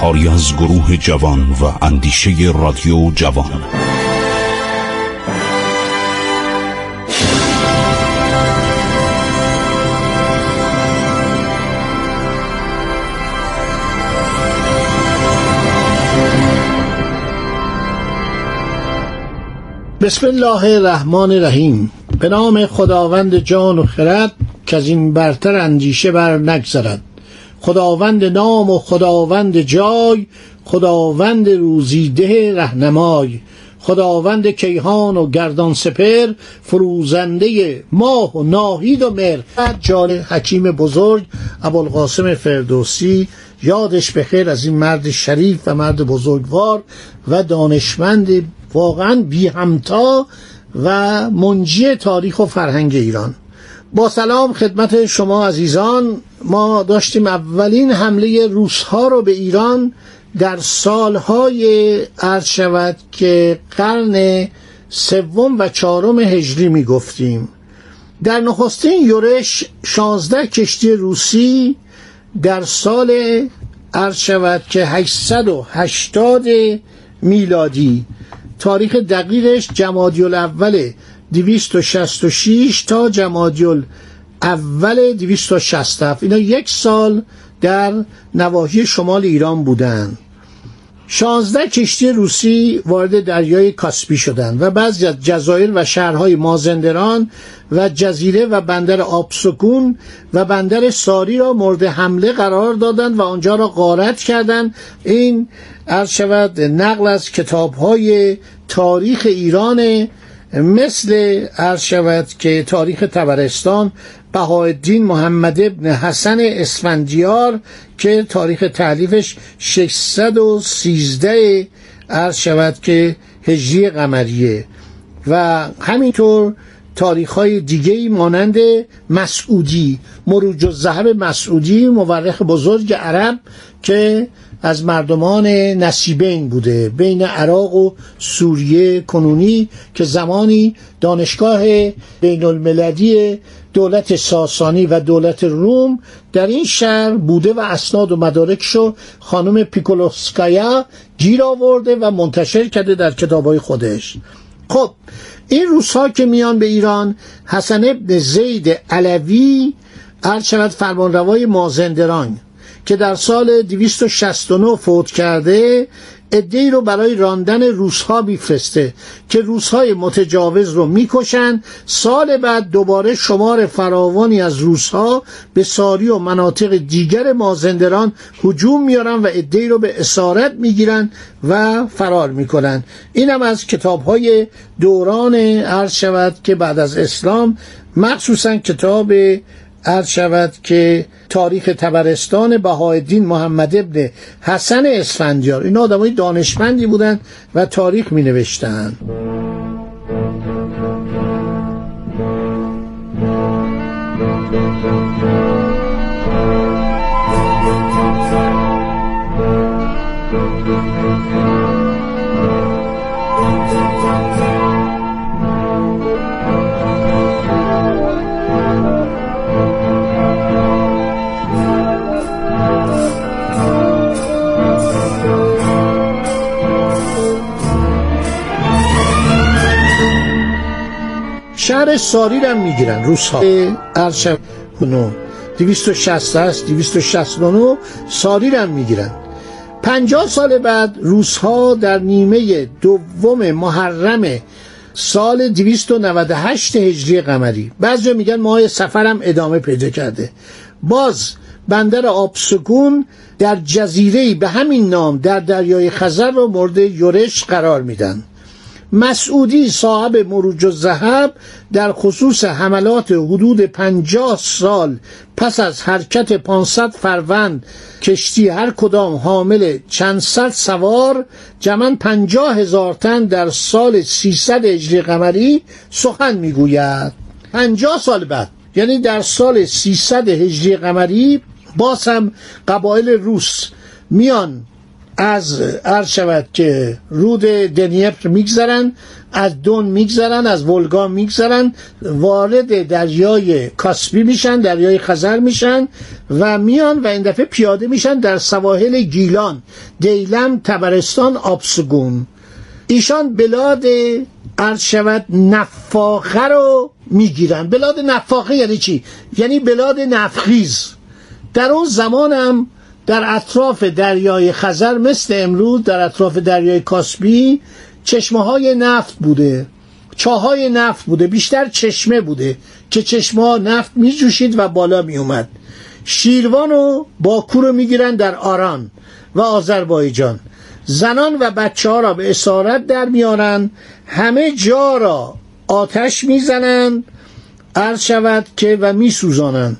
کاری از گروه جوان و اندیشه رادیو جوان. بسم الله الرحمن الرحیم. به نام خداوند جان و خرد که از این برتر اندیشه بر نگذرد. خداوند نام و خداوند جای خداوند روزیده رهنمای. خداوند کیهان و گردان سپر فروزنده ماه و ناهید و مر جان حکیم بزرگ ابوالقاسم فردوسی یادش بخیر از این مرد شریف و مرد بزرگوار و دانشمند واقعا بی همتا و منجی تاریخ و فرهنگ ایران. با سلام خدمت شما عزیزان. ما داشتیم اولین حمله روسها رو به ایران در سالهای عرض شود که قرن سوم و چهارم هجری می گفتیم در نخستین یورش شانزده کشتی روسی در سال عرض شود که 880 میلادی. تاریخ دقیقش جمادی الاول 266 تا جمادی اول 267 اینا یک سال در نواحی شمال ایران بودند شانزده کشتی روسی وارد دریای کاسپی شدند و بعضی از جزایر و شهرهای مازندران و جزیره و بندر آبسکون و بندر ساری را مورد حمله قرار دادند و آنجا را غارت کردند. این عرض شود نقل از کتابهای تاریخ ایران مثل عرض شود که تاریخ تبرستان بهاءالدین محمد ابن حسن اسفندیار که تاریخ تعلیفش 613 عرض شود که هجری قمریه و همینطور تاریخ های دیگه مانند مسعودی مروج الذهب مسعودی مورخ بزرگ عرب که از مردمان نصیبین بوده بین عراق و سوریه کنونی که زمانی دانشگاه بین المللی دولت ساسانی و دولت روم در این شهر بوده و اسناد و مدارکشو خانم پیکولوسکایا گیر آورده و منتشر کرده در کتابای خودش. خب این روزها که میان به ایران حسن ابن زید علوی عرض شود فرمانروای مازندران. که در سال 269 فوت کرده ادهی رو برای راندن روسها میفرسته که روسهای متجاوز رو می‌کشن. سال بعد دوباره شمار فراوانی از روسها به ساری و مناطق دیگر مازندران هجوم میارن و ادهی رو به اسارت می‌گیرن و فرار می‌کنن. اینم از کتاب های دوران عرض شود که بعد از اسلام مخصوصا کتاب عرض شود که تاریخ تبرستان بهایالدین محمد ابن حسن اسفندیار. این آدمای دانشمندی بودند و تاریخ می ساری هم می‌گیرن روس ها ارشم 260 است 269 ساری هم می‌گیرن. پنجاه سال بعد روس ها در نیمه دوم محرم سال 298 هجری قمری. بعضی میگن ماه سفرم ادامه پیدا کرده. باز بندر آبسگون در جزیره به همین نام در دریای خزر رو مورد یورش قرار میدن. مسعودی صاحب مروج الذهب در خصوص حملات حدود پنجاه سال پس از حرکت 500 فروند کشتی هر کدام حامل چند صد سوار جمن پنجاه هزار تن در سال 300 هجری قمری سخن می‌گوید. پنجاه سال بعد یعنی در سال 300 هجری قمری باز هم قبایل روس میان از عرض شود که رود دنیپر میگذرن از دون میگذرن از ولگا میگذرن وارد دریای کاسپی میشن دریای خزر میشن و میان و این دفعه پیاده میشن در سواحل گیلان دیلم تبرستان آبسگون. ایشان بلاد عرض شود نفاخه رو می‌گیرن. بلاد نفاخه یعنی چی؟ یعنی بلاد نفخیز. در اون زمان هم در اطراف دریای خزر مثل امروز در اطراف دریای کاسپی چشمه های نفت بوده. چاهای نفت بوده. بیشتر چشمه بوده که چشمه نفت می جوشید و بالا می اومد شیروان و باکو رو می گیرن در آران و آذربایجان. زنان و بچه ها را به اسارت در میارن همه جا را آتش می‌زنند. عرض شود که و میسوزانند.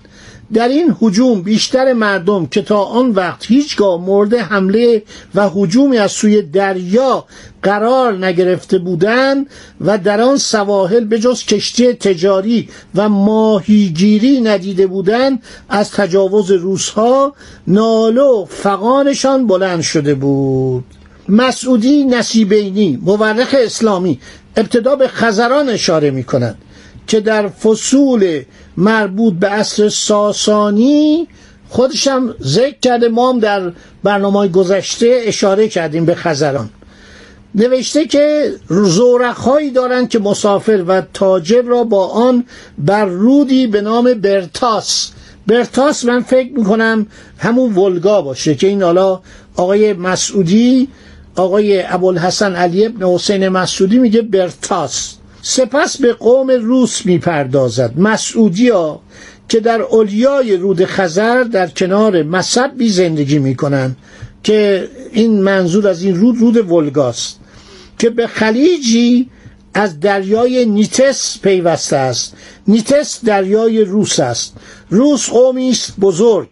در این حجوم بیشتر مردم که تا آن وقت هیچگاه مورد حمله و حجومی از سوی دریا قرار نگرفته بودند و در آن سواحل به جز کشتی تجاری و ماهیگیری ندیده بودند از تجاوز روسها نالو فقانشان بلند شده بود. مسعودی نصیبینی مورخ اسلامی ابتدا به خزران اشاره می کند که در فصول مربوط به عصر ساسانی خودشم ذکر کرده ما هم در برنامه گذشته اشاره کردیم به خزران. نوشته که زورخهایی دارند که مسافر و تاجر را با آن بر رودی به نام برتاس. برتاس من فکر می‌کنم همون ولگا باشه که این حالا آقای مسعودی آقای ابوالحسن علی ابن حسین مسعودی میگه برتاس. سپس به قوم روس می‌پردازد. مسعودیا که در اولیای رود خزر در کنار مصبی زندگی می‌کنند که این منظور از این رود رود ولگاست که به خلیجی از دریای نیتس پیوسته است. نیتس دریای روس است. روس قومی است بزرگ.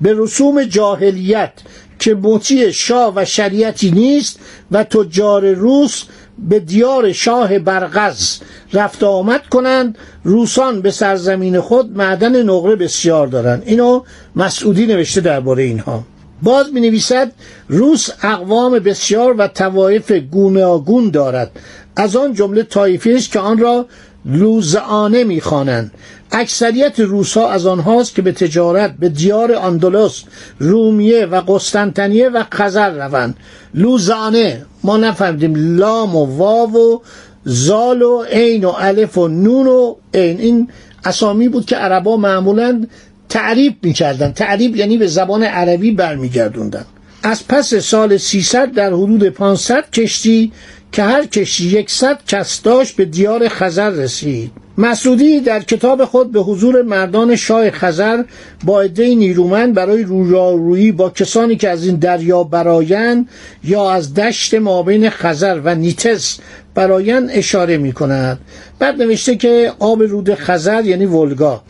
به رسوم جاهلیت که مطیع شاه و شریعتی نیست و تجار روس به دیار شاه برغز رفت آمد کنند. روسان به سرزمین خود معدن نقره بسیار دارند. اینو مسعودی نوشته درباره اینها. باز می نویسد روس اقوام بسیار و توایف گوناگون دارد. از آن جمله طایفی است که آن را لوزعانه می‌خوانند. اکثریت روسها از آنهاست که به تجارت به دیار اندلس رومیه و قسطنطنیه و خزر روند. لوزانه ما نفهمیدیم لام و واو و زال و عین و الف و نون و عین. این اسامی بود که عربا معمولا تعریب می‌کردن تعریب یعنی به زبان عربی برمیگردوندن از پس سال 300 در حدود 500 کشتی که هر کشتی یکصد کس داشت به دیار خزر رسید. مسعودی در کتاب خود به حضور مردان شاه خزر با عده نیرومند برای رویارویی با کسانی که از این دریا برایند یا از دشت مابین خزر و نیتس برایند اشاره می کند بعد نوشته که آب رود خزر یعنی ولگا.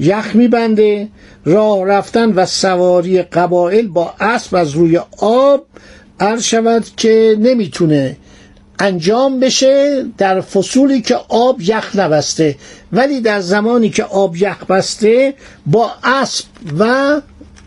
یخ میبنده. راه رفتن و سواری قبایل با اسب از روی آب عرض شود که نمی‌تونه انجام بشه در فصولی که آب یخ نبسته. ولی در زمانی که آب یخ بسته با اسب و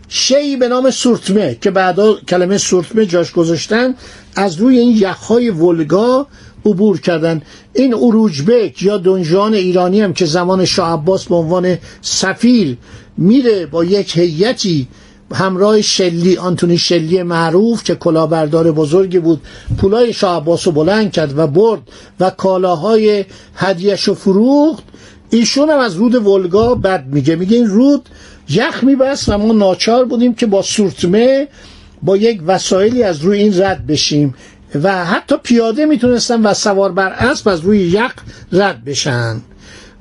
شی به نام سورتمه که بعدا کلمه سورتمه جاش گذاشتن از روی این یخهای ولگا عبور کردن. این اروجبک یا دنجان ایرانی هم که زمان شاه عباس به عنوان سفیر میره با یک هیئتی همراه شلی آنتونی شلی معروف که کلاهبردار بزرگی بود پولای شاه عباس رو بلند کرد و برد و کالاهای هدیهش رو فروخت. ایشون هم از رود ولگا بد میگه. میگه این رود یخ میبست و ما ناچار بودیم که با سورتمه با یک وسایلی از روی این رد بشیم. و حتی پیاده می‌تونستن و سوار بر اسب از روی یخ رد بشن.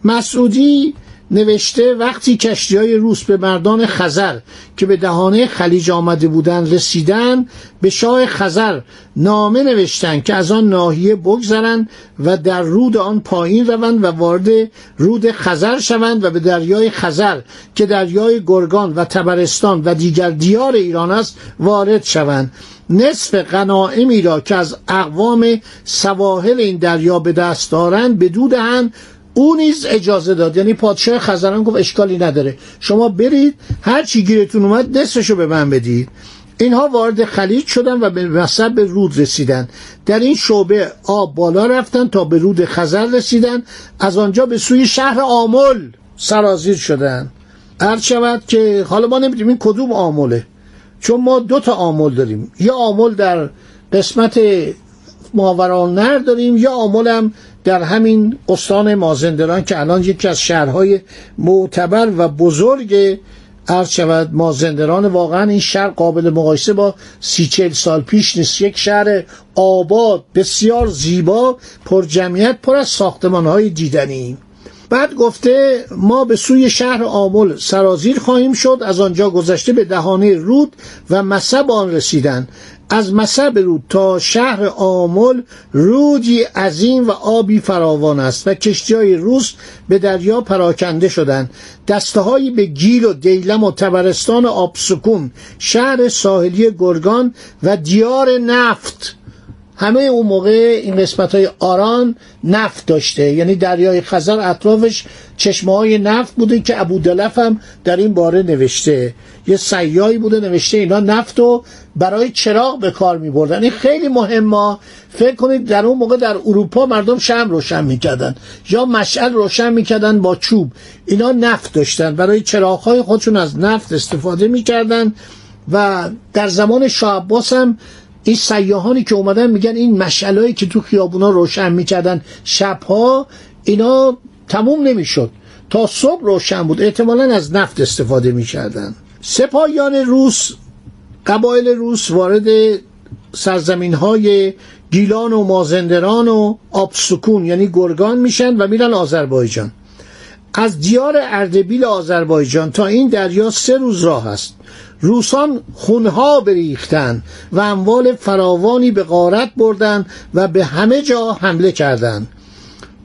مسعودی نوشته وقتی کشتی های روس به مردان خزر که به دهانه خلیج آمده بودند رسیدن به شاه خزر نامه نوشتند که از آن ناحیه بگذرند و در رود آن پایین روند و وارد رود خزر شوند و به دریای خزر که دریای گرگان و تبرستان و دیگر دیار ایران است وارد شوند. نصف غنائمی را که از اقوام سواحل این دریا به دست دارند بدو دهند او نیز اجازه داد. یعنی پادشاه خزران گفت اشکالی نداره. شما برید هر چی گیرتون اومد نصفشو به من بدید. اینها وارد خلیج شدن و به مصب رود رسیدن. در این شعبه آب بالا رفتن تا به رود خزر رسیدن. از آنجا به سوی شهر آمل سرازیر شدن. عرض شود که حالا ما نمی‌دونیم این کدوم آمله. چون ما دو تا آمل داریم. یه آمل در قسمت ماورانر داریم یا هم در همین استان مازندران که الان یکی از شهرهای معتبر و بزرگ عرض شود مازندران واقعا این شهر قابل مقایسه با سی چل سال پیش نیست. یک شهر آباد بسیار زیبا پر جمعیت پر از ساختمان های دیدنی. بعد گفته ما به سوی شهر آمل سرازیر خواهیم شد از آنجا گذشته به دهانه رود و مصب آن رسیدن. از مصب رود تا شهر آمل رودی عظیم و آبی فراوان است و کشتی های روس به دریا پراکنده شدند. دسته به گیل و دیلم و تبرستان آبسکون شهر ساحلی گرگان و دیار نفت همه اون موقع این قسمت های آران نفت داشته. یعنی دریای خزر اطرافش چشمه های نفت بوده که ابو دلف هم در این باره نوشته. یه سیایی بوده نوشته اینا نفت رو برای چراغ به کار می بردن این خیلی مهمه فکر کنید در اون موقع در اروپا مردم شم روشن می‌کردن. یا مشعل روشن می‌کردن با چوب. اینا نفت داشتن. برای چراغ های خودشون از نفت استفاده می‌کردن. و در زمان شاه هم این سیاهانی که اومدن میگن این مشعلایی که تو خیابونا روشن می‌کردن شبها اینا تموم نمی‌شد. تا صبح روشن بود. احتمالا از نفت استفاده می‌کردن. سپاهیان روس قبایل روس وارد سرزمین های گیلان و مازندران و آبسکون یعنی گرگان میشن و میرن آذربایجان. از دیار اردبیل آذربایجان تا این دریا سه روز راه است. روسان خونها بریختند و اموال فراوانی به غارت بردند و به همه جا حمله کردند.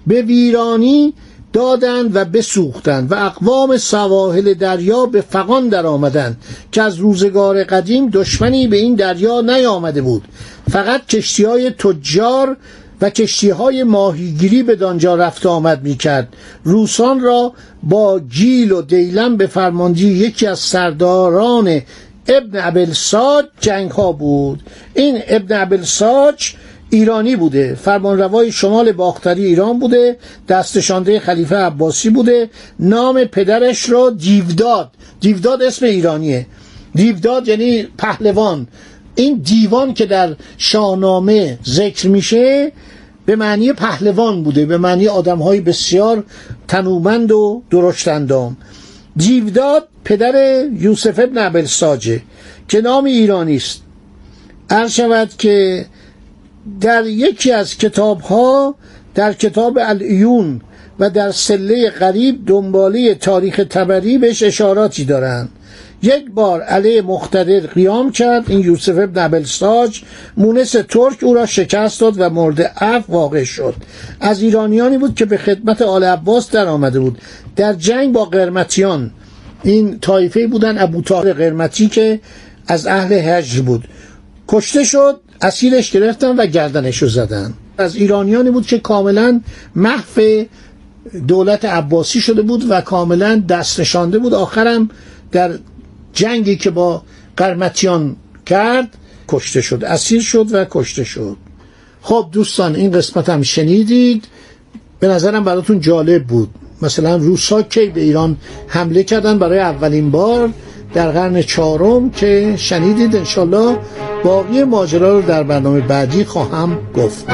به ویرانی دادند و بسوختند و اقوام سواحل دریا به فقان در آمدند که از روزگار قدیم دشمنی به این دریا نیامده بود. فقط کشتی های تجار و کشتی های ماهیگیری به دانجا رفت آمد می کرد روسان را با گیل و دیلم به فرماندهی یکی از سرداران ابن ابلساج جنگ ها بود. این ابن ابلساج ایرانی بوده فرمانروای شمال باختری ایران بوده دستشانده خلیفه عباسی بوده. نام پدرش را دیوداد. دیوداد اسم ایرانیه. دیوداد یعنی پهلوان. این دیوان که در شاهنامه ذکر میشه به معنی پهلوان بوده به معنی آدم های بسیار تنومند و درشتندام دیوداد پدر یوسف ابن ساجه که نام ایرانی است. عرض شود که در یکی از کتاب ها در کتاب الایون و در سله غریب دنباله تاریخ تبری بهش اشاراتی دارند. یک بار علیه مختدر قیام کرد. این یوسف ابن ابلساج مونس ترک او را شکست داد و مورد عفو واقع شد. از ایرانیانی بود که به خدمت آل عباس در آمده بود. در جنگ با قرمتیان. این طایفه بودن ابو طاهر قرمتی که از اهل هجر بود. کشته شد اسیرش گرفتن و گردنش رو زدن. از ایرانیانی بود که کاملا محف دولت عباسی شده بود و کاملا دست نشانده بود. آخرم در جنگی که با قرمتیان کرد کشته شد اسیر شد و کشته شد. خب دوستان این قسمت هم شنیدید. به نظرم براتون جالب بود. مثلا روسا کی به ایران حمله کردن برای اولین بار در قرن چهارم که شنیدید انشالله باقی ماجرا رو در برنامه بعدی خواهم گفت.